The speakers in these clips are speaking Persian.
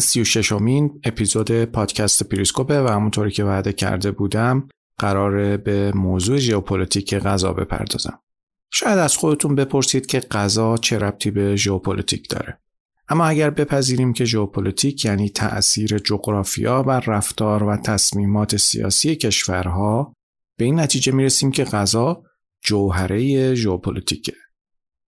این سی و ششمین اپیزود پادکست پریسکوپه و همونطوری که وعده کرده بودم قراره به موضوع ژئوپلیتیک غذا بپردازم. شاید از خودتون بپرسید که غذا چه ربطی به ژئوپلیتیک داره. اما اگر بپذیریم که ژئوپلیتیک یعنی تأثیر جغرافیا بر رفتار و تصمیمات سیاسی کشورها به این نتیجه می‌رسیم که غذا جوهره ژئوپلیتیکه.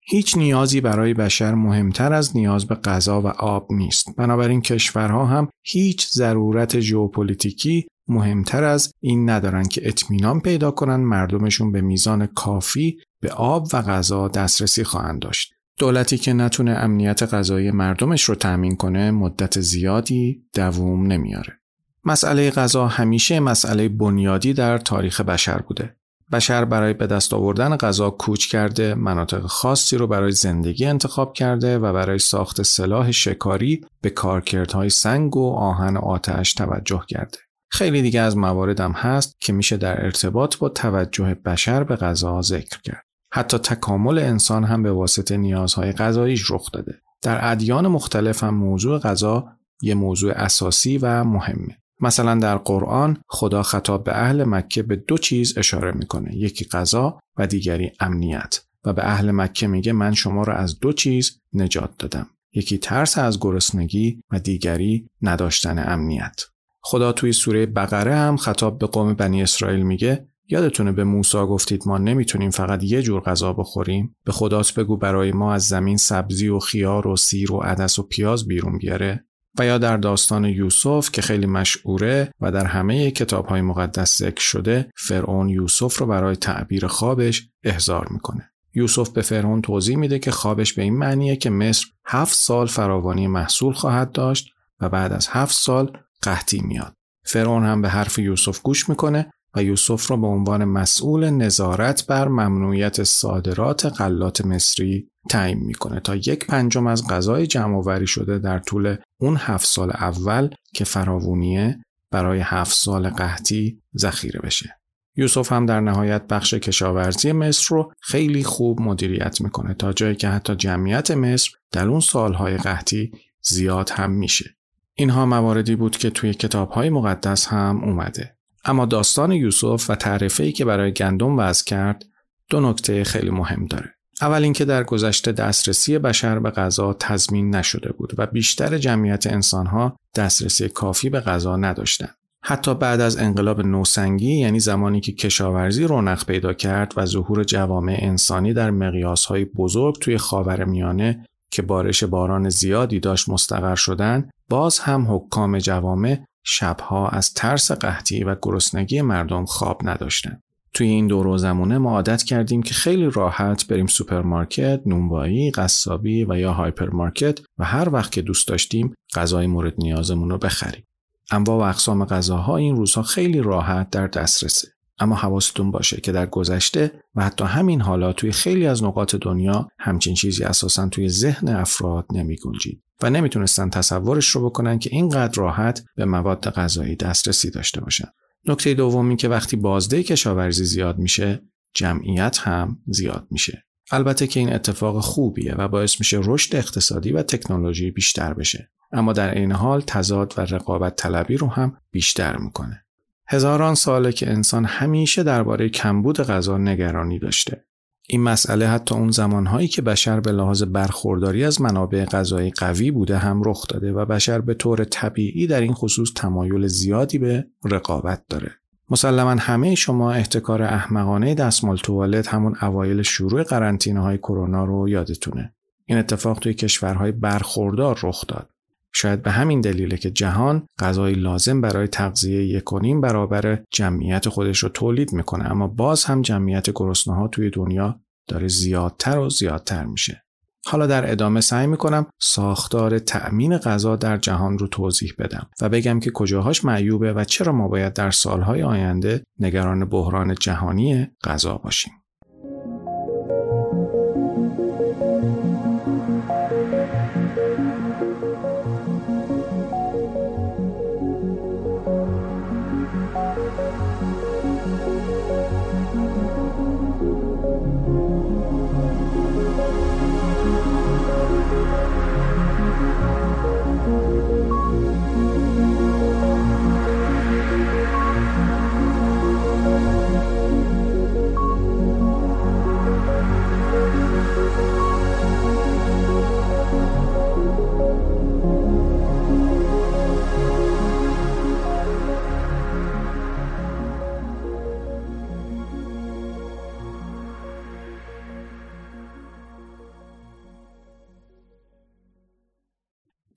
هیچ نیازی برای بشر مهمتر از نیاز به غذا و آب نیست. بنابراین کشورها هم هیچ ضرورت ژئوپلیتیکی مهمتر از این ندارن که اطمینان پیدا کنن مردمشون به میزان کافی به آب و غذا دسترسی خواهند داشت. دولتی که نتونه امنیت غذایی مردمش رو تأمین کنه مدت زیادی دووم نمیاره. مسئله غذا همیشه مسئله بنیادی در تاریخ بشر بوده. بشر برای به دست آوردن غذا کوچ کرده، مناطق خاصی رو برای زندگی انتخاب کرده و برای ساخت سلاح شکاری به کارکردهای سنگ و آهن آتش توجه کرده. خیلی دیگه از مواردم هست که میشه در ارتباط با توجه بشر به غذا ذکر کرد. حتی تکامل انسان هم به واسطه نیازهای غذاییش رخ داده. در ادیان مختلف هم موضوع غذا یه موضوع اساسی و مهمه. مثلا در قرآن خدا خطاب به اهل مکه به دو چیز اشاره می‌کنه یکی غذا و دیگری امنیت. و به اهل مکه میگه من شما را از دو چیز نجات دادم. یکی ترس از گرسنگی و دیگری نداشتن امنیت. خدا توی سوره بقره هم خطاب به قوم بنی اسرائیل میگه یادتونه به موسی گفتید ما نمی‌تونیم فقط یه جور غذا بخوریم؟ به خدات بگو برای ما از زمین سبزی و خیار و سیر و عدس و پیاز بیرون بیاره. و یا در داستان یوسف که خیلی مشهوره و در همه کتاب های مقدس ذکر شده فرعون یوسف رو برای تعبیر خوابش احضار می‌کنه. یوسف به فرعون توضیح میده که خوابش به این معنیه که مصر هفت سال فراوانی محصول خواهد داشت و بعد از هفت سال قحطی میاد. فرعون هم به حرف یوسف گوش می‌کنه و یوسف را به عنوان مسئول نظارت بر ممنوعیت صادرات غلات مصری تعیین می‌کنه تا یک پنجم از غذای جمع شده در طول اون هفت سال اول که فراوونیه برای هفت سال قحطی ذخیره بشه. یوسف هم در نهایت بخش کشاورزی مصر رو خیلی خوب مدیریت می‌کنه تا جایی که حتی جمعیت مصر در اون سالهای قحطی زیاد هم میشه. اینها مواردی بود که توی کتابهای مقدس هم اومده. اما داستان یوسف و تعرفه‌ای که برای گندم وضع کرد دو نکته خیلی مهم داره. اول اینکه در گذشته دسترسی بشر به غذا تضمین نشده بود و بیشتر جمعیت انسانها دسترسی کافی به غذا نداشتند. حتی بعد از انقلاب نوسنگی یعنی زمانی که کشاورزی رونق پیدا کرد و ظهور جوامع انسانی در مقیاسهای بزرگ توی خاور میانه که بارش باران زیادی داشت مستقر شدن باز هم حکام جوامع شبها از ترس قحطی و گرسنگی مردم خواب نداشتند. توی این دور زمونه ما عادت کردیم که خیلی راحت بریم سوپرمارکت، نونوایی، قصابی و یا هایپرمارکت و هر وقت که دوست داشتیم غذای مورد نیازمون رو بخریم. انواع و اقسام غذاها این روزها خیلی راحت در دسترسه. اما حواستون باشه که در گذشته و حتی همین حالا توی خیلی از نقاط دنیا همچین چیزی اساسا توی ذهن افراد نمی گنجید و نمی‌تونستن تصورش رو بکنن که اینقدر راحت به مواد غذایی دسترسی داشته باشن. نکته دومی که وقتی بازده کشاورزی زیاد میشه جمعیت هم زیاد میشه. البته که این اتفاق خوبیه و باعث میشه رشد اقتصادی و تکنولوژی بیشتر بشه. اما در این حال تضاد و رقابت طلبی رو هم بیشتر می‌کنه. هزاران ساله که انسان همیشه درباره کمبود غذا نگرانی داشته. این مسئله حتی اون زمانهایی که بشر به لحاظ برخورداری از منابع غذایی قوی بوده هم رخ داده و بشر به طور طبیعی در این خصوص تمایل زیادی به رقابت داره. مسلما همه شما احتکار احمقانه دستمال توالت همون اوایل شروع قرنطینه های کرونا رو یادتونه. این اتفاق توی کشورهای برخوردار رخ داد. شاید به همین دلیله که جهان غذای لازم برای تغذیه یکونیم برابر جمعیت خودش رو تولید می‌کنه اما باز هم جمعیت گرسنه ها توی دنیا داره زیادتر و زیادتر میشه. حالا در ادامه سعی می‌کنم ساختار تأمین غذا در جهان رو توضیح بدم و بگم که کجاهاش معیوبه و چرا ما باید در سالهای آینده نگران بحران جهانی غذا باشیم.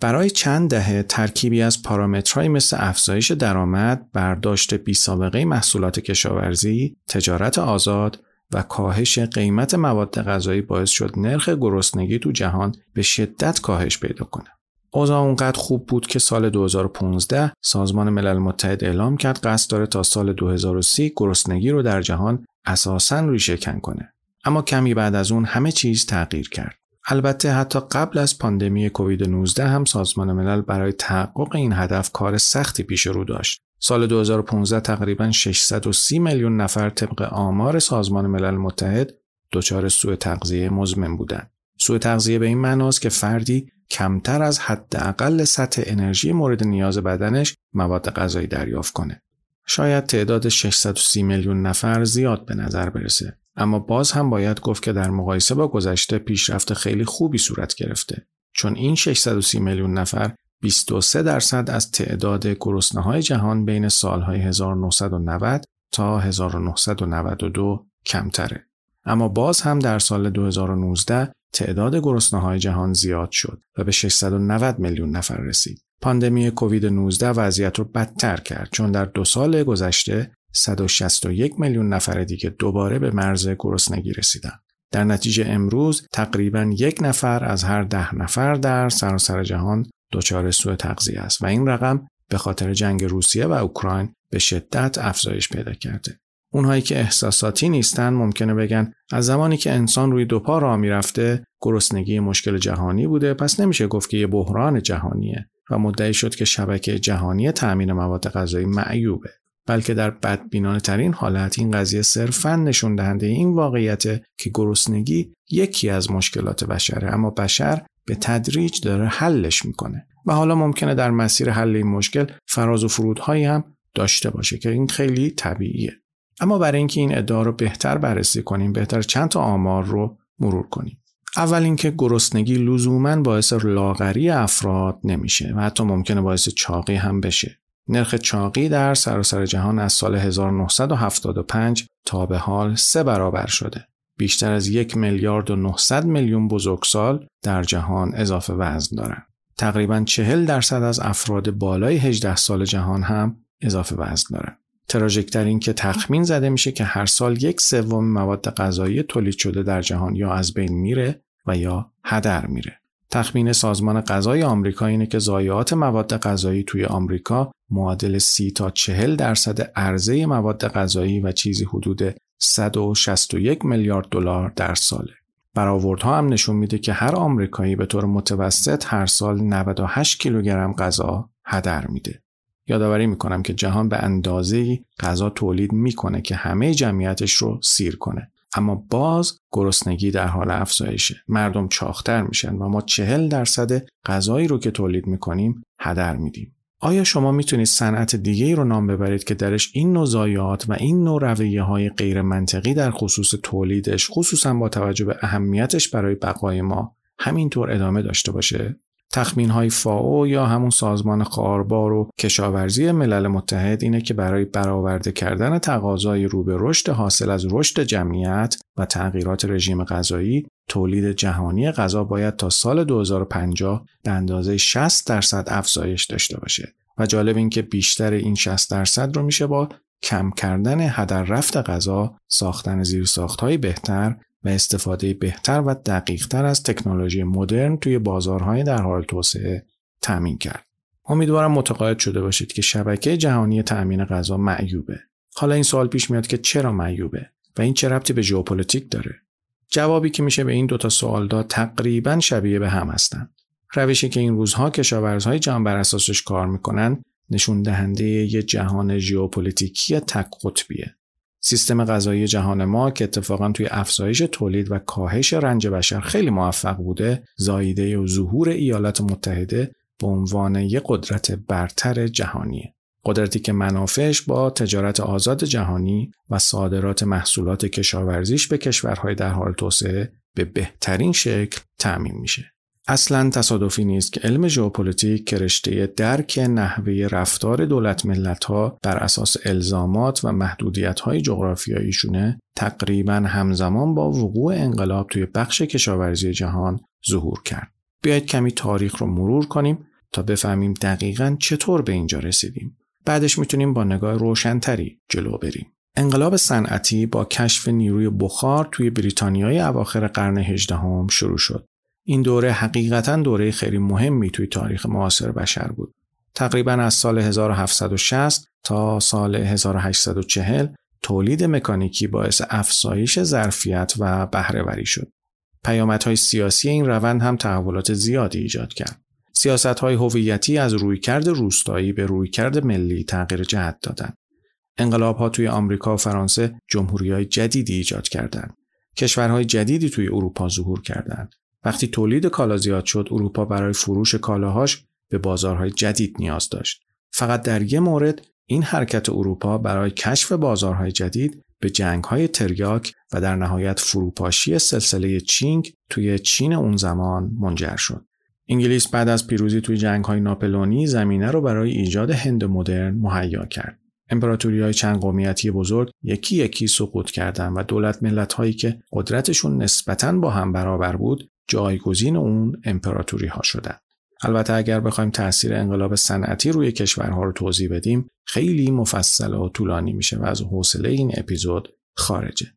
برای چند دهه ترکیبی از پارامترهایی مثل افزایش درآمد، برداشت بی سابقه محصولات کشاورزی، تجارت آزاد و کاهش قیمت مواد غذایی باعث شد نرخ گرسنگی تو جهان به شدت کاهش پیدا کنه. اوضاع اونقدر خوب بود که سال 2015 سازمان ملل متحد اعلام کرد قصد داره تا سال 2030 گرسنگی رو در جهان اساساً ریشه کن کنه. اما کمی بعد از اون همه چیز تغییر کرد. البته حتی قبل از پاندمی کووید 19 هم سازمان ملل برای تحقق این هدف کار سختی پیش رو داشت. سال 2015 تقریبا 630 میلیون نفر طبق آمار سازمان ملل متحد دچار سوء تغذیه مزمن بودند. سوء تغذیه به این معناست که فردی کمتر از حداقل سطح انرژی مورد نیاز بدنش مواد غذایی دریافت کنه. شاید تعداد 630 میلیون نفر زیاد به نظر برسه اما باز هم باید گفت که در مقایسه با گذشته پیشرفت خیلی خوبی صورت گرفته چون این 630 میلیون نفر 23 درصد از تعداد گرسنه های جهان بین سالهای 1990 تا 1992 کمتره. اما باز هم در سال 2019 تعداد گرسنه های جهان زیاد شد و به 690 میلیون نفر رسید. پاندمی کووید 19 وضعیت رو بدتر کرد چون در دو سال گذشته 161 میلیون نفر دیگه دوباره به مرز گرسنگی رسیدن. در نتیجه امروز تقریبا یک نفر از هر ده نفر در سراسر جهان دچار سوء تغذیه است و این رقم به خاطر جنگ روسیه و اوکراین به شدت افزایش پیدا کرده. اونهایی که احساساتی نیستن ممکنه بگن از زمانی که انسان روی دو پا راه می‌رفته گرسنگی مشکل جهانی بوده پس نمیشه گفت که یه بحران جهانیه و مدعی شد که شبکه جهانی تأمین مواد غذایی معیوبه بلکه در بدبینانه ترین حالت این قضیه صرفا نشون دهنده این واقعیت که گرسنگی یکی از مشکلات بشره اما بشر به تدریج داره حلش می‌کنه. و حالا ممکنه در مسیر حل این مشکل فراز و فرودهایی هم داشته باشه که این خیلی طبیعیه. اما برای اینکه این ادعا رو بهتر بررسی کنیم بهتر چند تا آمار رو مرور کنیم. اول اینکه گرسنگی لزوما باعث لاغری افراد نمیشه و حتی ممکنه باعث چاقی هم بشه. نرخ چاقی در سراسر جهان از سال 1975 تا به حال سه برابر شده. بیشتر از یک میلیارد و 900 میلیون بزرگسال در جهان اضافه وزن دارند. تقریبا چهل درصد از افراد بالای 18 سال جهان هم اضافه وزن دارند. تراژیکتر که تخمین زده میشه که هر سال یک سوم مواد غذایی تولید شده در جهان یا از بین میره و یا هدر میره. تخمین سازمان غذای آمریکا اینه که ضایعات مواد غذایی توی آمریکا معادل 30 تا 40 درصد عرضه مواد غذایی و چیزی حدود 161 میلیارد دلار در ساله. برآوردها هم نشون میده که هر آمریکایی به طور متوسط هر سال 98 کیلوگرم غذا هدر میده. یادآوری می‌کنم که جهان به اندازه غذا تولید می‌کنه که همه جمعیتش رو سیر کنه. اما باز گرسنگی در حال افزایشه. مردم چاختر میشن و ما چهل درصد غذایی رو که تولید می‌کنیم هدر میدیم. آیا شما می‌تونید صنعت دیگه ای رو نام ببرید که درش این نوع ضایعات و این نوع رویه های غیر منطقی در خصوص تولیدش خصوصا با توجه به اهمیتش برای بقای ما همینطور ادامه داشته باشه؟ تخمین های فاو یا همون سازمان خاربار و کشاورزی ملل متحد اینه که برای برآورده کردن تقاضای رو به رشد حاصل از رشد جمعیت و تغییرات رژیم غذایی تولید جهانی غذا باید تا سال 2050 به اندازه 60 درصد افزایش داشته باشه. و جالب این که بیشتر این 60 درصد رو میشه با کم کردن هدر رفت غذا، ساختن زیرساختهای بهتر و استفاده بهتر و دقیقتر از تکنولوژی مدرن توی بازارهای در حال توسعه تأمین کرد. امیدوارم متقاعد شده باشید که شبکه جهانی تأمین غذا معیوبه. حالا این سوال پیش میاد که چرا معیوبه و این چه ربطی به ژئوپلیتیک داره؟ جوابی که میشه به این دوتا سوال داد تقریبا شبیه به هم هستند. روشی که این روزها کشاورزهای جهان بر اساسش کار می‌کنن نشون دهنده یه جهان ژئوپلیتیکی تک قطبیه. سیستم غذایی جهان ما که اتفاقا توی افزایش تولید و کاهش رنج بشر خیلی موفق بوده، زاییده ظهور ایالات متحده به عنوان یک قدرت برتر جهانیه. قدرتی که منافعش با تجارت آزاد جهانی و صادرات محصولات کشاورزیش به کشورهای در حال توسعه به بهترین شکل تأمین میشه. اصلا تصادفی نیست که علم ژئوپلیتیک که رشته درک نحوه رفتار دولت ملت ها بر اساس الزامات و محدودیت های جغرافیاییشونه تقریبا همزمان با وقوع انقلاب توی بخش کشاورزی جهان ظهور کرد. بیایید کمی تاریخ رو مرور کنیم تا بفهمیم دقیقا چطور به اینجا رسیدیم. بعدش می‌تونیم با نگاه روشنتری جلو بریم. انقلاب صنعتی با کشف نیروی بخار توی بریتانیای اواخر قرن هجدهم شروع شد. این دوره حقیقتا دوره خیلی مهمی توی تاریخ معاصر بشر بود. تقریبا از سال 1760 تا سال 1840 تولید مکانیکی باعث افزایش ظرفیت و بهرهوری شد. پیامدهای سیاسی این روند هم تحولات زیادی ایجاد کرد. سیاست های هویتی از رویکرد روستایی به رویکرد ملی تغییر جهت دادند. انقلاب ها توی آمریکا و فرانسه جمهوری های جدیدی ایجاد کردند. کشورهای جدیدی توی اروپا ظهور کردند. وقتی تولید کالا زیاد شد، اروپا برای فروش کالاهاش به بازارهای جدید نیاز داشت. فقط در یک مورد این حرکت اروپا برای کشف بازارهای جدید به جنگهای تریاک و در نهایت فروپاشی سلسله چینگ توی چین اون زمان منجر شد. انگلیس بعد از پیروزی توی جنگ های ناپلونی زمینه رو برای ایجاد هند مدرن مهیا کرد. امپراتوری های چند قومیتی بزرگ یکی یکی سقوط کردند و دولت ملت هایی که قدرتشون نسبتاً با هم برابر بود جایگزین اون امپراتوری ها شدند. البته اگر بخوایم تاثیر انقلاب صنعتی روی کشورها رو توضیح بدیم خیلی مفصل و طولانی میشه و از حوصله این اپیزود خارجه.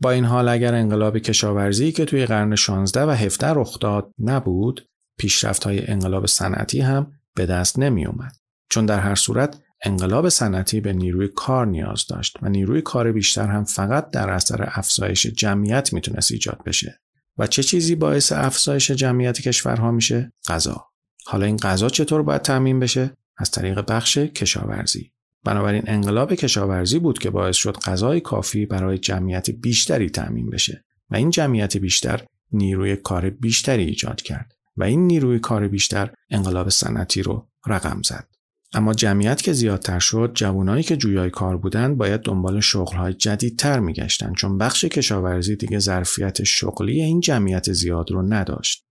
با این حال اگر انقلاب کشاورزی که توی قرن 16 و 17 رخ داد نبود پیشرفت های انقلاب صنعتی هم به دست نمی اومد. چون در هر صورت انقلاب صنعتی به نیروی کار نیاز داشت و نیروی کار بیشتر هم فقط در اثر افزایش جمعیت می‌تونست ایجاد بشه. و چه چیزی باعث افزایش جمعیت کشورها میشه؟ غذا. حالا این غذا چطور باید تامین بشه؟ از طریق بخش کشاورزی. بنابراین انقلاب کشاورزی بود که باعث شد غذای کافی برای جمعیت بیشتری تامین بشه و این جمعیت بیشتر نیروی کار بیشتری ایجاد کرد. و این نیروی کار بیشتر انقلاب صنعتی رو رقم زد. اما جمعیت که زیادتر شد جوانایی که جویای کار بودند باید دنبال شغلهای جدیدتر میگشتند چون بخش کشاورزی دیگه ظرفیت شغلی این جمعیت زیاد رو نداشت.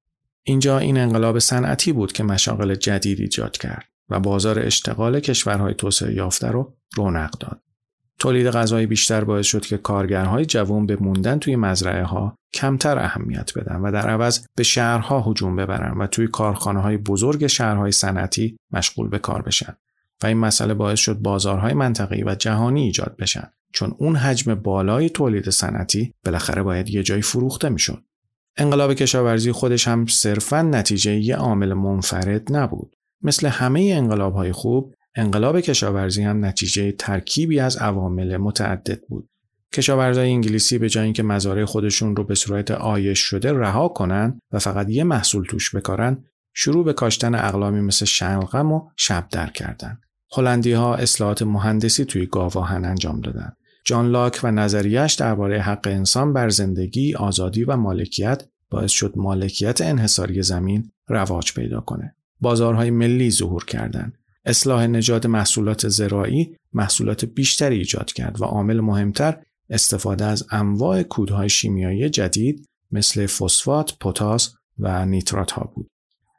اینجا این انقلاب صنعتی بود که مشاغل جدید ایجاد کرد و بازار اشتغال کشورهای توسعه یافته رو رونق داد. تولید غذای بیشتر باعث شد که کارگرهای جوان به موندن توی مزرعه ها کمتر اهمیت بدن و در عوض به شهرها هجوم ببرن و توی کارخانه های بزرگ شهرهای صنعتی مشغول به کار بشن و این مسئله باعث شد بازارهای منطقه‌ای و جهانی ایجاد بشن چون اون حجم بالای تولید صنعتی بالاخره باید یه جایی فروخته می‌شد. انقلاب کشاورزی خودش هم صرفا نتیجه یه عامل منفرد نبود. مثل همه انقلاب های خوب انقلاب کشاورزی هم نتیجه ترکیبی از عوامل متعدد بود. کشاورزای انگلیسی به جای اینکه مزارع خودشون رو به صورت آیش شده رها کنن و فقط یه محصول توش بکارن، شروع به کاشتن اقلامی مثل شلغم و شبدر کردن. هلندی ها اصلاحات مهندسی توی گاواهن انجام دادن. جان لاک و نظریش درباره حق انسان بر زندگی، آزادی و مالکیت باعث شد مالکیت انحصاری زمین رواج پیدا کنه. بازارهای ملی ظهور کردند. اصلاح نژاد محصولات زراعی محصولات بیشتری ایجاد کرد و عامل مهمتر استفاده از انواع کودهای شیمیایی جدید مثل فسفات، پتاس و نیترات ها بود.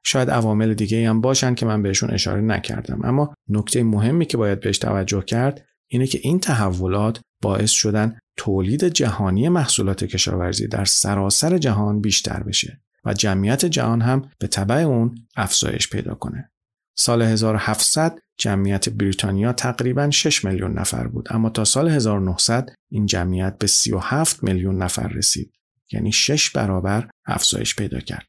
شاید عوامل دیگه هم باشن که من بهشون اشاره نکردم اما نکته مهمی که باید بهش توجه کرد اینه که این تحولات باعث شدن تولید جهانی محصولات کشاورزی در سراسر جهان بیشتر بشه و جمعیت جهان هم به طبع اون افزایش پیدا کنه. سال 1700 جمعیت بریتانیا تقریبا 6 میلیون نفر بود اما تا سال 1900 این جمعیت به 37 میلیون نفر رسید یعنی 6 برابر افزایش پیدا کرد.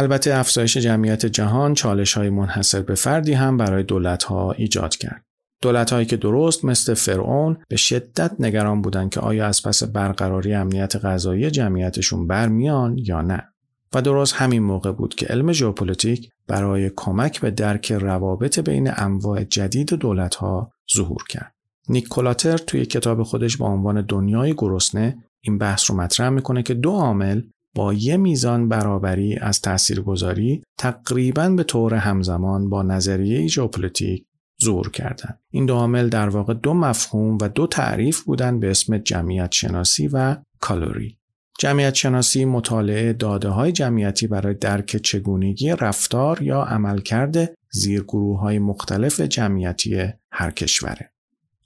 البته افزایش جمعیت جهان چالش های منحصر به فردی هم برای دولت ها ایجاد کرد. دولت هایی که درست مثل فرعون به شدت نگران بودند که آیا از پس برقراری امنیت غذایی جمعیتشون برمیان یا نه. و درست همین موقع بود که علم ژئوپلیتیک برای کمک به درک روابط بین انواع جدید دولت ها ظهور کرد. نیکولاتر توی کتاب خودش با عنوان دنیای گرسنه این بحث رو مطرح می‌کنه که دو عامل با یه میزان برابری از تاثیرگذاری تقریبا به طور همزمان با نظریه ژئوپلیتیک ظهور کردند. این دو عامل در واقع دو مفهوم و دو تعریف بودند به اسم جمعیت شناسی و کالوری. جمعیت شناسی مطالعه داده های جمعیتی برای درک چگونگی رفتار یا عملکرد زیرگروه های مختلف جمعیتی هر کشوره.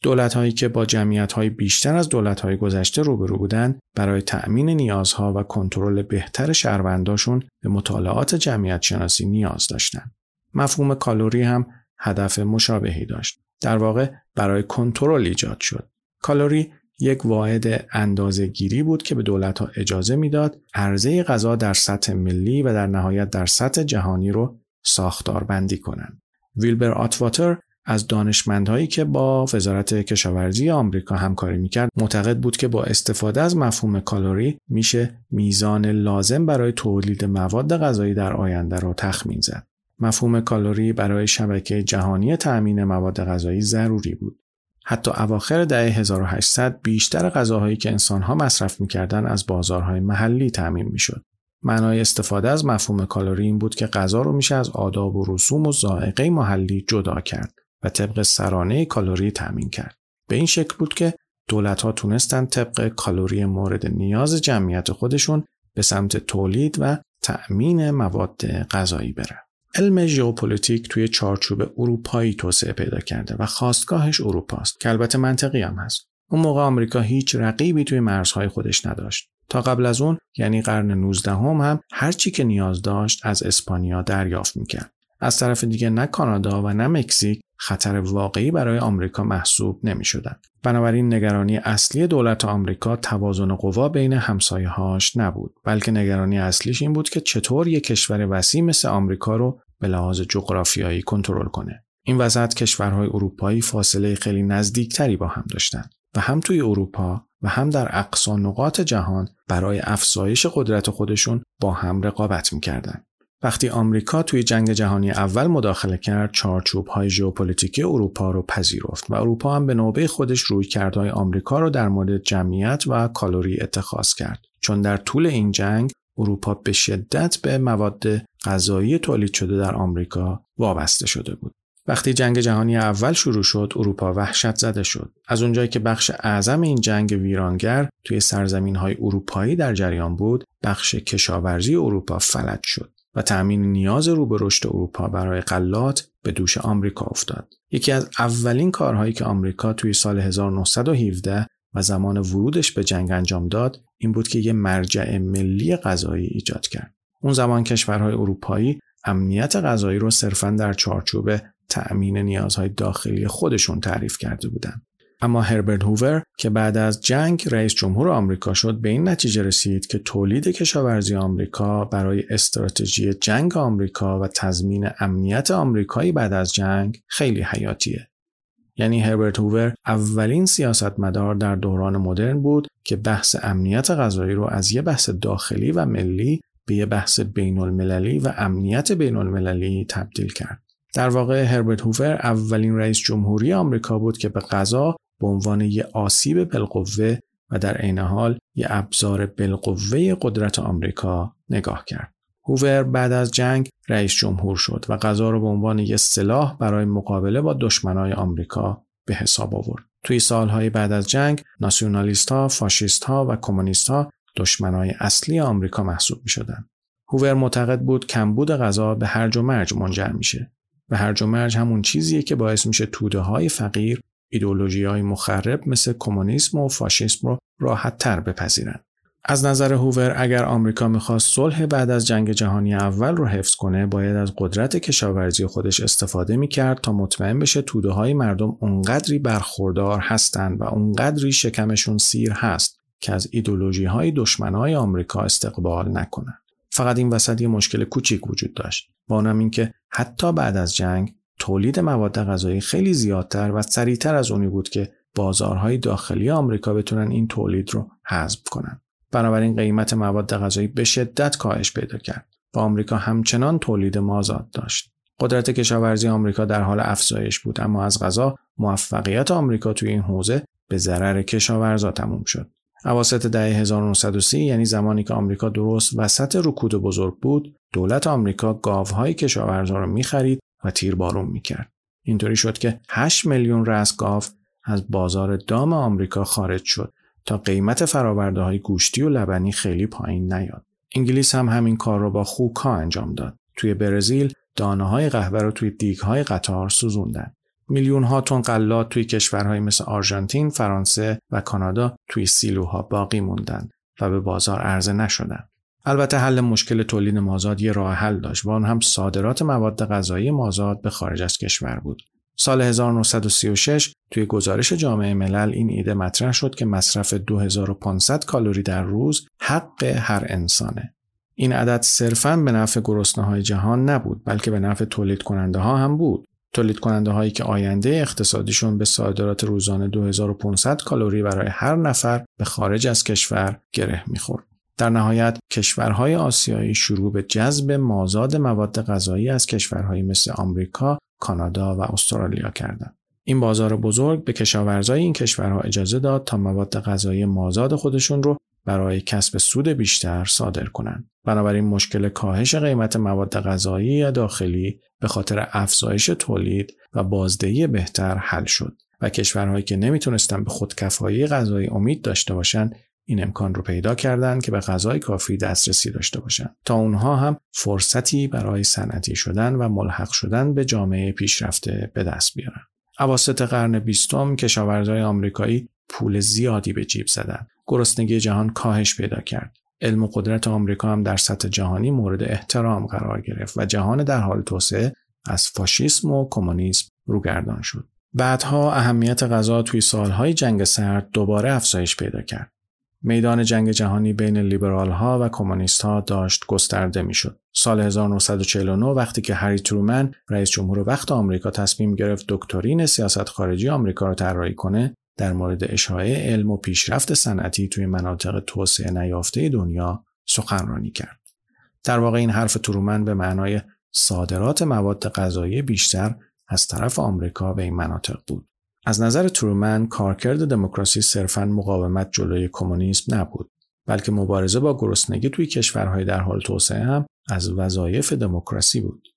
دولت هایی که با جمعیت های بیشتر از دولت های گذشته روبرو بودند برای تأمین نیازها و کنترل بهتر شهرونداشون به مطالعات جمعیت شناسی نیاز داشتند. مفهوم کالوری هم هدف مشابهی داشت. در واقع برای کنترل ایجاد شد. کالوری یک واحد اندازه گیری بود که به دولت ها اجازه می‌داد عرضه غذا در سطح ملی و در نهایت در سطح جهانی رو ساختار بندی کنند. ویلبر آتواتر از دانشمندهایی که با وزارت کشاورزی آمریکا همکاری می‌کرد معتقد بود که با استفاده از مفهوم کالری میشه میزان لازم برای تولید مواد غذایی در آینده را تخمین زد. مفهوم کالری برای شبکه جهانی تأمین مواد غذایی ضروری بود. حتی اواخر دهه 1800 بیشتر غذاهایی که انسانها مصرف می‌کردند از بازارهای محلی تأمین می‌شد. معنای استفاده از مفهوم کالری این بود که غذا رو میشه از آداب و رسوم و ذائقه محلی جدا کرد. و طبق سرانه کالری تأمین کرد. به این شکل بود که دولت ها تونستن طبق کالری مورد نیاز جمعیت خودشون به سمت تولید و تأمین مواد غذایی بره. علم ژئوپلیتیک توی چارچوب اروپایی توسعه پیدا کرده و خواستگاهش اروپاست که البته منطقی هم هست. اون موقع آمریکا هیچ رقیبی توی مرزهای خودش نداشت. تا قبل از اون یعنی قرن 19 هم, هم هر چی که نیاز داشت از اسپانیا دریافت می‌کرد. از طرف دیگه نه کانادا و نه مکزیک خطر واقعی برای آمریکا محسوب نمی شدن. بنابراین نگرانی اصلی دولت آمریکا توازن قوا بین همسایه‌هاش نبود بلکه نگرانی اصلیش این بود که چطور یک کشور وسیع مثل آمریکا رو به لحاظ جغرافیایی کنترل کنه این وسط کشورهای اروپایی فاصله خیلی نزدیکتری با هم داشتند و هم توی اروپا و هم در اقصا نقاط جهان برای افزایش قدرت خودشون با هم رقابت می‌کردند. وقتی آمریکا توی جنگ جهانی اول مداخله کرد چارچوب های ژئوپلیتیکی اروپا رو پذیرفت و اروپا هم به نوبه خودش روی کردهای آمریکا رو در مورد جمعیت و کالری اتخاذ کرد. چون در طول این جنگ اروپا به شدت به مواد غذایی تولید شده در آمریکا وابسته شده بود. وقتی جنگ جهانی اول شروع شد اروپا وحشت زده شد. از اونجایی که بخش اعظم این جنگ ویرانگر توی سرزمین های اروپایی در جریان بود بخش کشاورزی اروپا فلج شد. و تأمین نیاز رو به رشد اروپا برای غلات به دوش آمریکا افتاد. یکی از اولین کارهایی که آمریکا توی سال 1917 و زمان ورودش به جنگ انجام داد این بود که یه مرجع ملی غذایی ایجاد کرد. اون زمان کشورهای اروپایی امنیت غذایی رو صرفا در چارچوب تأمین نیازهای داخلی خودشون تعریف کرده بودند. اما هربرت هوور که بعد از جنگ رئیس جمهور آمریکا شد به این نتیجه رسید که تولید کشاورزی آمریکا برای استراتژی جنگ آمریکا و تضمین امنیت آمریکایی بعد از جنگ خیلی حیاتیه. یعنی هربرت هوور اولین سیاستمدار در دوران مدرن بود که بحث امنیت غذایی رو از یه بحث داخلی و ملی به یه بحث بین المللی و امنیت بین المللی تبدیل کرد. در واقع هربرت هوور اولین رئیس جمهوری آمریکا بود که به غذا به عنوان یه آسیب بالقوه و در عین حال یه ابزار بالقوه قدرت آمریکا نگاه کرد. هوور بعد از جنگ رئیس جمهور شد و غذا رو به عنوان یک سلاح برای مقابله با دشمنای آمریکا به حساب آورد. توی سالهای بعد از جنگ ناسیونالیست ها، فاشیست ها و کمونیست ها دشمنای اصلی آمریکا محسوب می شدن. هوور معتقد بود کمبود غذا به هرج و مرج منجر میشه و هرج و مرج همون چیزیه که باعث میشه توده های فقیر ایدولوژی های مخرب مثل کمونیسم و فاشیسم رو راحت تر بپذیرن. از نظر هوور اگر آمریکا می‌خواست صلح بعد از جنگ جهانی اول رو حفظ کنه باید از قدرت کشاورزی خودش استفاده می‌کرد تا مطمئن بشه توده های مردم اونقدری برخوردار هستند و اونقدری شکمشون سیر هست که از ایدولوژی های دشمنای آمریکا استقبال نکنن. فقط این وسط یه مشکل کوچیک وجود داشت. با اونم اینکه حتی بعد از جنگ تولید مواد غذایی خیلی زیادتر و سریعتر از اونی بود که بازارهای داخلی آمریکا بتونن این تولید رو حذف کنن. بنابراین قیمت مواد غذایی به شدت کاهش پیدا کرد و آمریکا همچنان تولید مازاد داشت. قدرت کشاورزی آمریکا در حال افزایش بود اما از غذا موفقیت آمریکا توی این حوزه به ضرر کشاورزا تموم شد. اواسط دهه 1930 یعنی زمانی که آمریکا درست وسط رکود بزرگ بود، دولت آمریکا گاوهای کشاورزا را می‌خرید و تیربارون می‌کرد. اینطوری شد که 8 میلیون رأس گاو از بازار دام آمریکا خارج شد تا قیمت فراورده های گوشتی و لبنی خیلی پایین نیاد. انگلیس هم همین کار رو با خوکا انجام داد. توی برزیل دانه های قهوه رو توی دیگ های قطار سوزوندن. میلیون ها تن غلات توی کشورهایی مثل آرژانتین، فرانسه و کانادا توی سیلوها باقی موندن و به بازار عرضه نشدن. البته حل مشکل تولید مازاد یه راه حل داشت و آن هم صادرات مواد غذایی مازاد به خارج از کشور بود. سال 1936 توی گزارش جامعه ملل این ایده مطرح شد که مصرف 2500 کالری در روز حق هر انسانه. این عدد صرفاً به نفع گرسنه های جهان نبود بلکه به نفع تولید کننده ها هم بود. تولید کننده هایی که آینده اقتصادیشون به صادرات روزانه 2500 کالری برای هر نفر به خارج از کشور گره می‌خورد. در نهایت کشورهای آسیایی شروع به جذب مازاد مواد غذایی از کشورهایی مثل آمریکا، کانادا و استرالیا کردند. این بازار بزرگ به کشاورزای این کشورها اجازه داد تا مواد غذایی مازاد خودشون رو برای کسب سود بیشتر صادر کنند. بنابراین مشکل کاهش قیمت مواد غذایی داخلی به خاطر افزایش تولید و بازدهی بهتر حل شد و کشورهایی که نمی‌تونستن به خودکفایی غذایی امید داشته باشند این امکان رو پیدا کردند که به غذای کافی دسترسی داشته باشند تا اونها هم فرصتی برای صنعتی شدن و ملحق شدن به جامعه پیشرفته به دست بیارن. اواسط قرن بیستم کشاورزای آمریکایی پول زیادی به جیب زدن. گرسنگی جهان کاهش پیدا کرد. علم و قدرت آمریکا هم در سطح جهانی مورد احترام قرار گرفت و جهان در حال توسعه از فاشیسم و کمونیسم روگردان شد. بعدها اهمیت غذا توی سالهای جنگ سرد دوباره افزایش پیدا کرد. میدان جنگ جهانی بین لیبرال ها و کمونیست ها داشت گسترده می‌شد. سال 1949 وقتی که هری ترومن رئیس جمهور وقت آمریکا تصمیم گرفت دکترین سیاست خارجی آمریکا را طراحی کنه در مورد اشاعه علم و پیشرفت صنعتی توی مناطق توسعه نیافته دنیا سخنرانی کرد. در واقع این حرف ترومن به معنای صادرات مواد غذایی بیشتر از طرف آمریکا به این مناطق بود. از نظر ترومن کارکرد دموکراسی صرفاً مقاومت جلوی کمونیسم نبود بلکه مبارزه با گرسنگی توی کشورهای در حال توسعه هم از وظایف دموکراسی بود.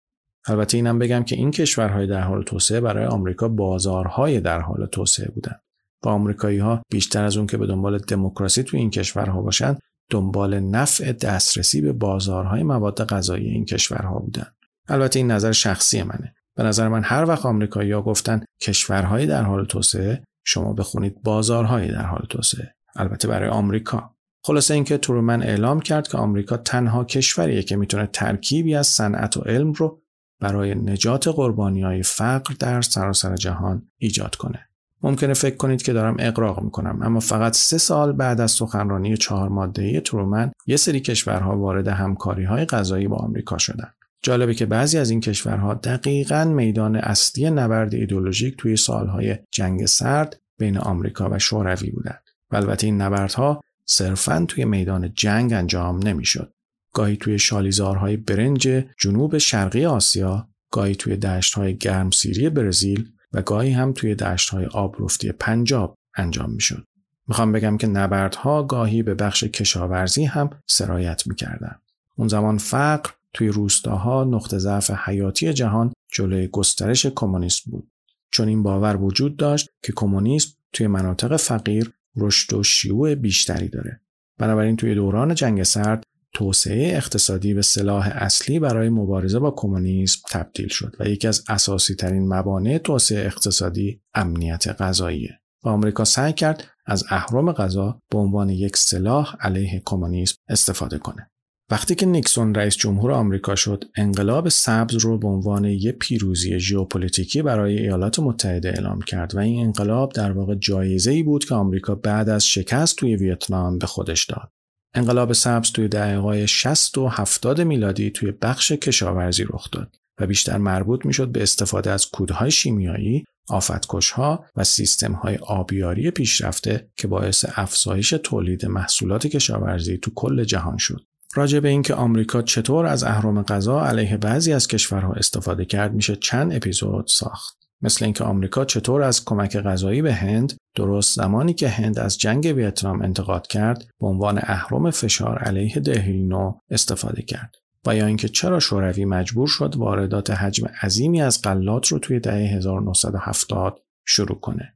البته اینم بگم که این کشورهای در حال توسعه برای آمریکا بازارهای در حال توسعه بودند. و آمریکایی ها بیشتر از اون که به دنبال دموکراسی توی این کشورها باشند دنبال نفع دسترسی به بازارهای مواد غذایی این کشورها بودند. البته این نظر شخصی منه. به نظر من هر وقت آمریکایی ها گفتن کشورهایی در حال توسعه شما بخونید بازارهایی در حال توسعه البته برای آمریکا خلاصه اینکه ترومن اعلام کرد که آمریکا تنها کشوریه که می‌تونه ترکیبی از صنعت و علم رو برای نجات قربانی های فقر در سراسر جهان ایجاد کنه. ممکنه فکر کنید که دارم اقراق می‌کنم اما فقط سه سال بعد از سخنرانی چهار مادهی ترومن یه سری کشورها وارد همکاری های غذایی با آمریکا شدن. جالبه که بعضی از این کشورها دقیقا میدان اصلی نبرد ایدولوژیک توی سالهای جنگ سرد بین آمریکا و شوروی بودند. و البته این نبردها صرفا توی میدان جنگ انجام نمی‌شد. گاهی توی شالیزارهای برنج جنوب شرقی آسیا گاهی توی دشت‌های گرمسیری برزیل و گاهی هم توی دشت‌های آبرفتی پنجاب انجام می‌شد. می‌خوام بگم که نبردها گاهی به بخش کشاورزی هم سرایت می‌کردن. اون زمان فقر توی روستاها نقطه ضعف حیاتی جهان جلوی گسترش کمونیسم بود. چون این باور وجود داشت که کمونیسم توی مناطق فقیر رشد و شیوع بیشتری داره. بنابراین توی دوران جنگ سرد توسعه اقتصادی به سلاح اصلی برای مبارزه با کمونیسم تبدیل شد و یکی از اساسی ترین موانع توسعه اقتصادی امنیت غذاییه. و آمریکا سعی کرد از اهرم غذا به عنوان یک سلاح علیه کمونیسم استفاده کنه. وقتی که نیکسون رئیس جمهور آمریکا شد، انقلاب سبز رو به عنوان یک پیروزی ژئوپلیتیکی برای ایالات متحده اعلام کرد و این انقلاب در واقع جایزه ای بود که آمریکا بعد از شکست توی ویتنام به خودش داد. انقلاب سبز توی دهه‌های 60 و 70 میلادی توی بخش کشاورزی رخ داد و بیشتر مربوط می‌شد به استفاده از کودهای شیمیایی آفتکشها و سیستم های آبیاری پیشرفته که باعث افزایش تولید محصولات کشاورزی تو کل جهان شد. راجع به اینکه آمریکا چطور از اهرم غذا علیه بعضی از کشورها استفاده کرد میشه چند اپیزود ساخت. مثل اینکه آمریکا چطور از کمک غذایی به هند درست زمانی که هند از جنگ ویتنام انتقاد کرد به عنوان اهرم فشار علیه دهلینو استفاده کرد. و یا اینکه چرا شوروی مجبور شد واردات حجم عظیمی از غلات رو توی دهه 1970 شروع کنه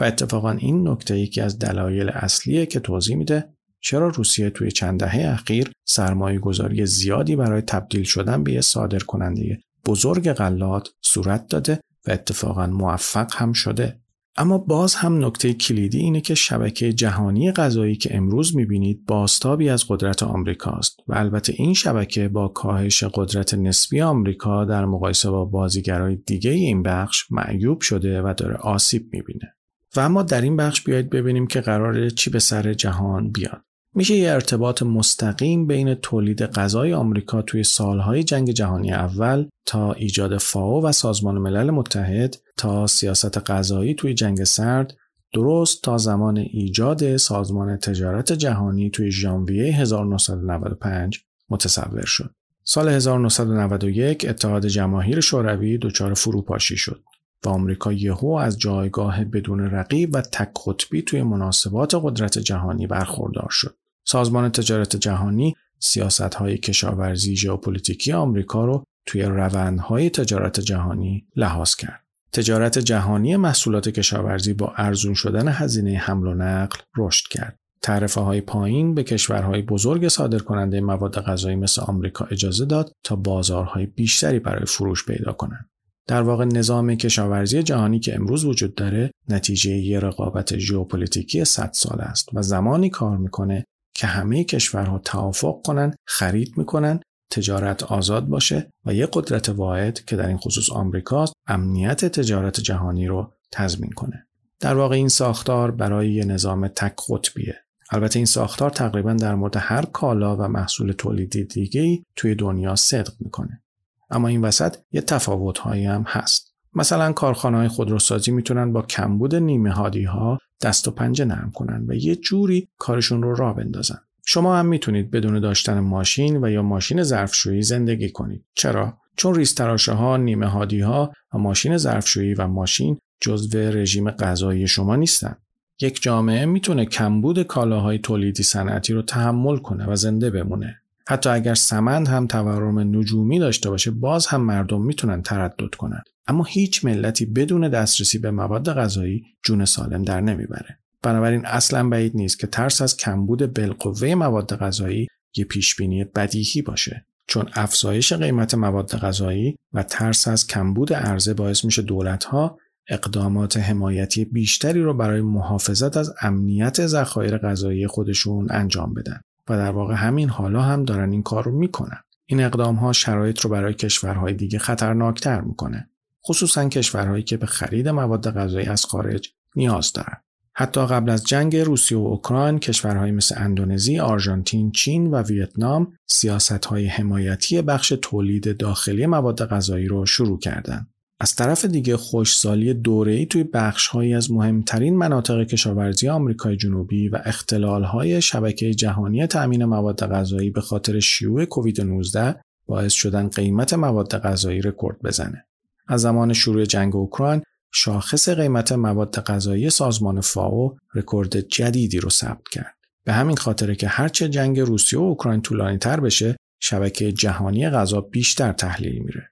و اتفاقا این نکته یکی از دلایل اصلیه که توضیح میده چرا روسیه توی چند دهه اخیر سرمایه گذاری زیادی برای تبدیل شدن به یه صادر کننده بزرگ غلات صورت داده و اتفاقا موفق هم شده اما باز هم نکته کلیدی اینه که شبکه جهانی غذایی که امروز می‌بینید باستابی از قدرت آمریکاست و البته این شبکه با کاهش قدرت نسبی آمریکا در مقایسه با بازیگرای دیگه این بخش معیوب شده و داره آسیب می‌بینه. و اما در این بخش بیایید ببینیم که قراره چی به سر جهان بیاد. میشه یه ارتباط مستقیم بین تولید غذای آمریکا توی سالهای جنگ جهانی اول تا ایجاد فاو و سازمان ملل متحد تا سیاست غذایی توی جنگ سرد درست تا زمان ایجاد سازمان تجارت جهانی توی ژانویه 1995 متصور شد. سال 1991 اتحاد جماهیر شوروی دچار فروپاشی شد و آمریکا یهو از جایگاه بدون رقیب و تک قطبی توی مناسبات قدرت جهانی برخوردار شد. سازمان تجارت جهانی سیاست های کشاورزی ژئوپلیتیکی آمریکا رو توی روندهای تجارت جهانی لحاظ کرد. تجارت جهانی محصولات کشاورزی با ارزون شدن هزینه حمل و نقل رشد کرد. تعرفه های پایین به کشورهای بزرگ صادر کننده مواد غذایی مثل آمریکا اجازه داد تا بازارهای بیشتری برای فروش پیدا کنند. در واقع نظام کشاورزی جهانی که امروز وجود داره نتیجه یه رقابت ژئوپلیتیکی 100 سال است و زمانی کار می‌کنه که همه کشورها توافق کنن خرید می‌کنن تجارت آزاد باشه و یک قدرت واحد که در این خصوص آمریکاست امنیت تجارت جهانی رو تضمین کنه. در واقع این ساختار برای یه نظام تک قطبیه. البته این ساختار تقریبا در مورد هر کالا و محصول تولیدی دیگه توی دنیا صدق می‌کنه. اما این وسط یه تفاوت هم هست. مثلا کارخانه های خودروسازی می‌تونن با کمبود نیمه هادی ها دست و پنجه نرم کنن و یه جوری کارشون رو راه بندازن. شما هم می‌تونید بدون داشتن ماشین و یا ماشین ظرفشویی زندگی کنید. چرا؟ چون ریستراشه ها، نیمه هادی ها و ماشین ظرفشویی و ماشین جزو رژیم غذایی شما نیستن. یک جامعه می‌تونه کمبود کالاهای تولیدی صنعتی رو تحمل کنه و زنده بمونه. حتی اگر سمند هم تورم نجومی داشته باشه باز هم مردم می‌تونن تردد کنن. اما هیچ ملتی بدون دسترسی به مواد غذایی جون سالم در نمی‌بره. بنابراین اصلا بعید نیست که ترس از کمبود بالقوه مواد غذایی یه پیشبینی بدیهی باشه. چون افزایش قیمت مواد غذایی و ترس از کمبود عرضه باعث میشه دولتها اقدامات حمایتی بیشتری رو برای محافظت از امنیت ذخایر غذایی خودشون انجام بدن. و در واقع همین حالا هم دارن این کار رو می‌کنن این اقدام ها شرایط رو برای کشورهای دیگه خطرناکتر می‌کنه خصوصا کشورهایی که به خرید مواد غذایی از خارج نیاز دارند. حتی قبل از جنگ روسیه و اوکراین کشورهایی مثل اندونزی، آرژانتین، چین و ویتنام سیاستهای حمایتی بخش تولید داخلی مواد غذایی رو شروع کردند. از طرف دیگه خوشسالی دوره‌ای توی بخشهایی از مهمترین مناطق کشاورزی آمریکای جنوبی و اختلالهای شبکه جهانی تأمین مواد غذایی به خاطر شیوع کووید 19 باعث شدن قیمت مواد غذایی رکورد بزنه. از زمان شروع جنگ اوکراین شاخص قیمت مواد غذایی سازمان فاو رکورد جدیدی رو ثبت کرد. به همین خاطره که هرچه جنگ روسیه و اوکراین طولانی تر بشه شبکه جهانی غذا بیشتر تحلیل میره.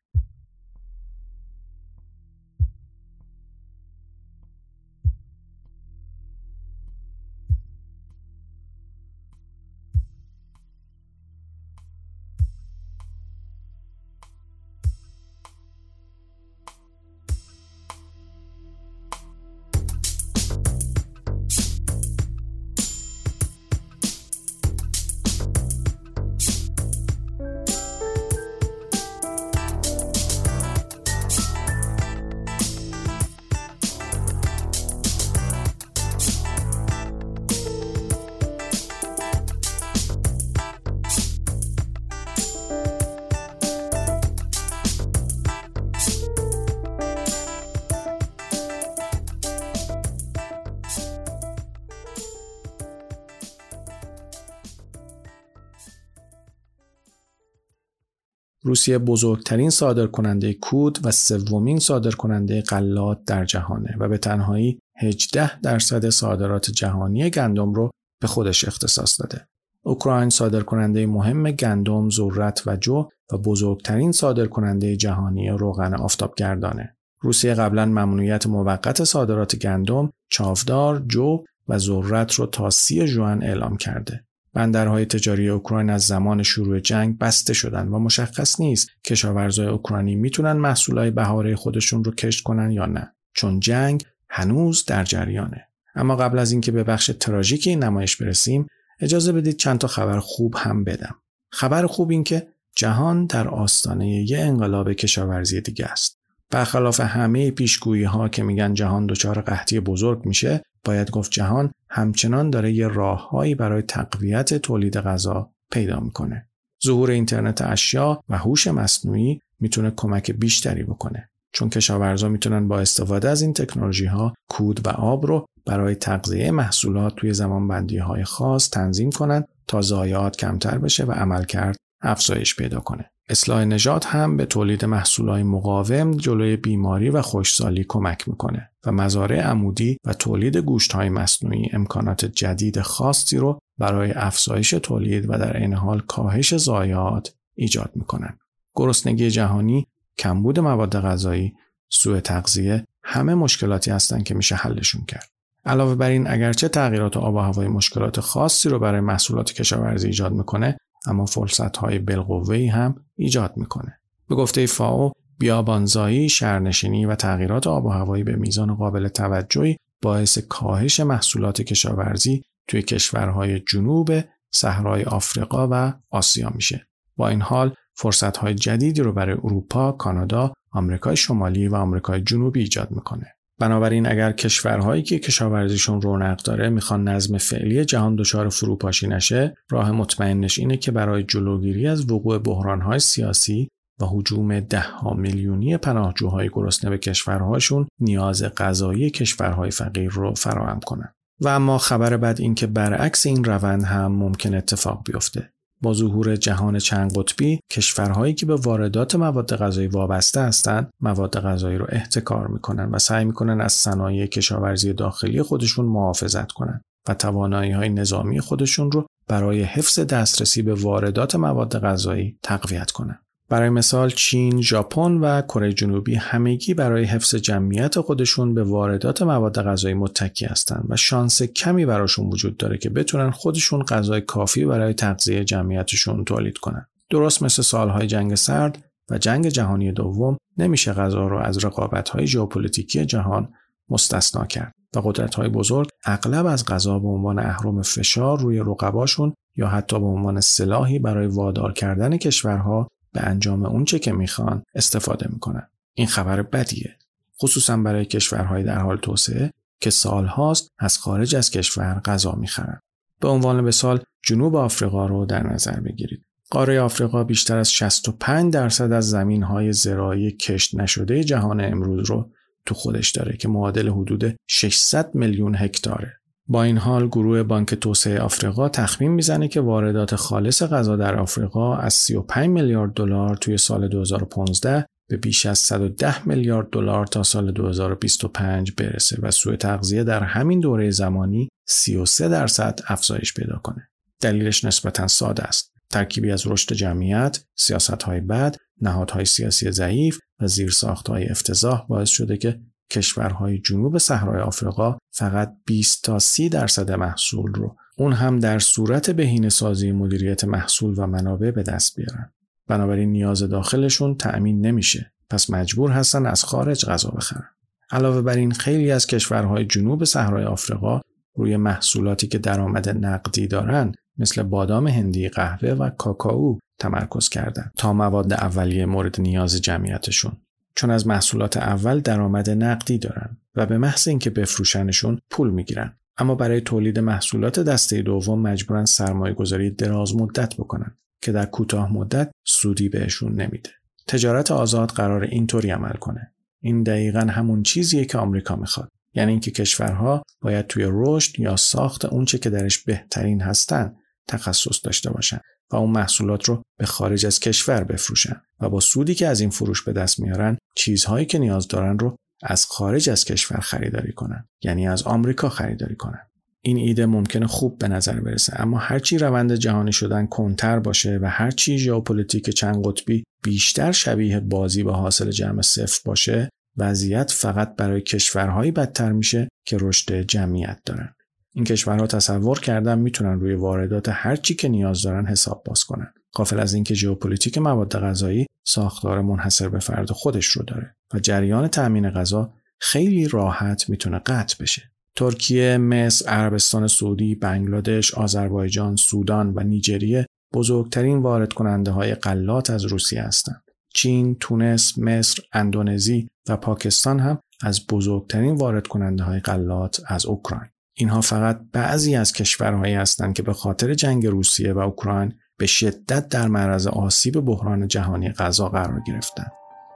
روسیه بزرگترین صادرکننده کود و سومین صادرکننده غلات در جهانه و به تنهایی 18 درصد صادرات جهانی گندم رو به خودش اختصاص داده. اوکراین صادرکننده مهم گندم، ذرت و جو و بزرگترین صادرکننده جهانی روغن آفتابگردانه. روسیه قبلا ممنوعیت موقت صادرات گندم، چاودار، جو و ذرت رو تا سی جوان اعلام کرده. بندرهای تجاری اوکراین از زمان شروع جنگ بسته شدن و مشخص نیست کشاورزای اوکراینی می‌تونن محصولای بهاره خودشون رو کشت کنن یا نه چون جنگ هنوز در جریانه. اما قبل از اینکه به بخش تراژیک این نمایش برسیم اجازه بدید چند تا خبر خوب هم بدم. خبر خوب این که جهان در آستانه یه انقلاب کشاورزی دیگه است. برخلاف همه پیشگویی ها که میگن جهان دچار قحطی بزرگ میشه باید گفت جهان همچنان داره یه راههایی برای تقویت تولید غذا پیدا می‌کنه. ظهور اینترنت اشیا و هوش مصنوعی می‌تونه کمک بیشتری بکنه. چون کشاورزا می‌تونن با استفاده از این تکنولوژی ها کود و آب رو برای تغذیه محصولات توی زمان بندی های خاص تنظیم کنند تا ضایعات کمتر بشه و عملکرد افزایش پیدا کنه. اصلاح نژاد هم به تولید محصولات مقاوم جلوی بیماری و خوشسالی کمک می‌کنه و مزارع عمودی و تولید گوشت های مصنوعی امکانات جدید خاصی رو برای افزایش تولید و در این حال کاهش ضایعات ایجاد می‌کنن. گرسنگی جهانی، کمبود مواد غذایی، سوء تغذیه همه مشکلاتی هستند که میشه حلشون کرد. علاوه بر این اگرچه تغییرات آب و هوای مشکلات خاصی رو برای محصولات کشاورزی ایجاد می‌کنه اما فرصت های بالقوه هم ایجاد می‌کنه. به گفته فاو بیابانزایی، شهرنشینی و تغییرات آب و هوایی به میزان قابل توجهی باعث کاهش محصولات کشاورزی توی کشورهای جنوب صحرای آفریقا و آسیا میشه. با این حال فرصت های جدیدی رو برای اروپا، کانادا، آمریکای شمالی و آمریکای جنوبی ایجاد می‌کنه. بنابراین اگر کشورهایی که کشاورزیشون رونق داره می‌خوان نظم فعلی جهان دچار فروپاشی نشه راه مطمئنش اینه که برای جلوگیری از وقوع بحرانهای سیاسی و حجوم ها میلیونی پناهجوهای گرسنه به کشورهاشون نیاز غذایی کشورهای فقیر رو فراهم کنند. و اما خبر بعد این که برعکس این روند هم ممکن اتفاق بیفته. با ظهور جهان چند قطبی کشورهایی که به واردات مواد غذایی وابسته هستند مواد غذایی رو احتکار می‌کنن و سعی می‌کنن از صنایع کشاورزی داخلی خودشون محافظت کنند و توانایی های نظامی خودشون رو برای حفظ دسترسی به واردات مواد غذایی تقویت کنند. برای مثال چین، ژاپن و کره جنوبی همگی برای حفظ جمعیت خودشون به واردات مواد غذایی متکی هستند و شانس کمی براشون وجود داره که بتونن خودشون غذای کافی برای تغذیه جمعیتشون تولید کنن. درست مثل سالهای جنگ سرد و جنگ جهانی دوم نمیشه غذا رو از رقابت‌های ژئوپلیتیکی جهان مستثنا کرد و قدرت‌های بزرگ اغلب از غذا به عنوان اهرم فشار روی رقباشون یا حتی به عنوان سلاحی برای وادار کردن کشورها به انجام اونچه که می‌خوان استفاده می‌کنن. این خبر بدیه. خصوصا برای کشورهای در حال توسعه که سالهاست از خارج از کشور غذا می‌خرن. به عنوان مثال جنوب آفریقا رو در نظر بگیرید. قاره آفریقا بیشتر از 65 درصد از زمین های زراعی کشت نشده جهان امروز رو تو خودش داره که معادل حدود 600 میلیون هکتاره. با این حال گروه بانک توسعه آفریقا تخمین می‌زنه که واردات خالص غذا در آفریقا از 35 میلیارد دلار توی سال 2015 به بیش از 110 میلیارد دلار تا سال 2025 برسه و سوء تغذیه در همین دوره زمانی 33 درصد افزایش پیدا کنه. دلیلش نسبتا ساده است. ترکیبی از رشد جمعیت، سیاستهای بد، نهادهای سیاسی ضعیف و زیرساختهای افتضاح باعث شده که کشورهای جنوب صحرای آفریقا فقط 20 تا 30 درصد محصول رو اون هم در صورت بهینه سازی مدیریت محصول و منابع به دست بیارن. بنابراین نیاز داخلشون تأمین نمیشه. پس مجبور هستن از خارج غذا بخرن. علاوه بر این خیلی از کشورهای جنوب صحرای آفریقا روی محصولاتی که درآمد نقدی دارن مثل بادام هندی، قهوه و کاکائو تمرکز کردند تا مواد اولیه مورد نیاز جمعیتشون. چون از محصولات اول درآمد نقدی دارن و به محض اینکه بفروشنشون پول می‌گیرن اما برای تولید محصولات دسته دوم مجبورن سرمایه گذاری دراز مدت بکنن که در کوتاه مدت سودی بهشون نمیده. تجارت آزاد قرار اینطوری عمل کنه. این دقیقا همون چیزیه که آمریکا می‌خواد. یعنی اینکه کشورها باید توی رشد یا ساخت اونچه که درش بهترین هستن تخصص داشته باشن و اون محصولات رو به خارج از کشور بفروشن و با سودی که از این فروش به دست میارن چیزهایی که نیاز دارن رو از خارج از کشور خریداری کنن یعنی از آمریکا خریداری کنن. این ایده ممکنه خوب به نظر برسه اما هرچی روند جهانی شدن کنتر باشه و هرچی ژئوپلیتیک چند قطبی بیشتر شبیه بازی به حاصل جمع صفر باشه وضعیت فقط برای کشورهایی بدتر میشه که رشد جمعیت دارن. این کشورها تصور کردن می‌تونن روی واردات هر چی که نیاز دارن حساب باز کنن قافل از اینکه ژئوپلیتیک مواد غذایی ساختار منحصر به فرد خودش رو داره و جریان تأمین غذا خیلی راحت می‌تونه قطع بشه ترکیه، مصر، عربستان سعودی، بنگلادش، آذربایجان، سودان و نیجریه بزرگترین وارد کننده های غلات از روسیه هستند. چین، تونس، مصر، اندونزی و پاکستان هم از بزرگترین وارد کننده های غلات از اوکراین. اینها فقط بعضی از کشورهایی هستند که به خاطر جنگ روسیه و اوکراین به شدت در معرض آسیب بحران جهانی غذا قرار گرفتند.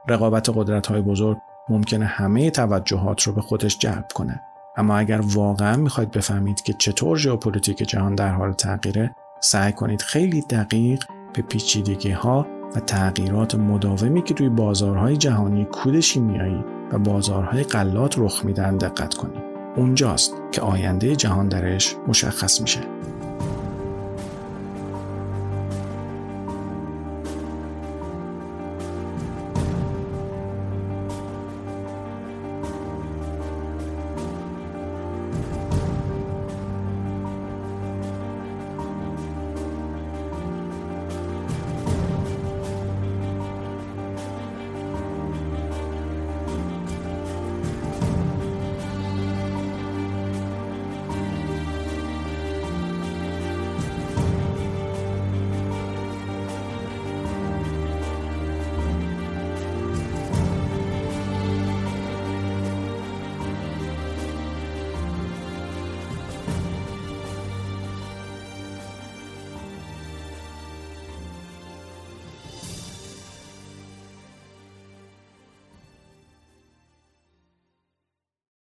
رقابت قدرت های بزرگ ممکنه همه توجهات رو به خودش جلب کنه. اما اگر واقعا می‌خواید بفهمید که چطور ژئوپلیتیک جهان در حال تغییره، سعی کنید خیلی دقیق به پیچیدگی ها و تغییرات مداومی که توی بازارهای جهانی کود شیمیایی و بازارهای غلات رخ میدن دقت کنید. اونجاست که آینده جهان درش مشخص میشه.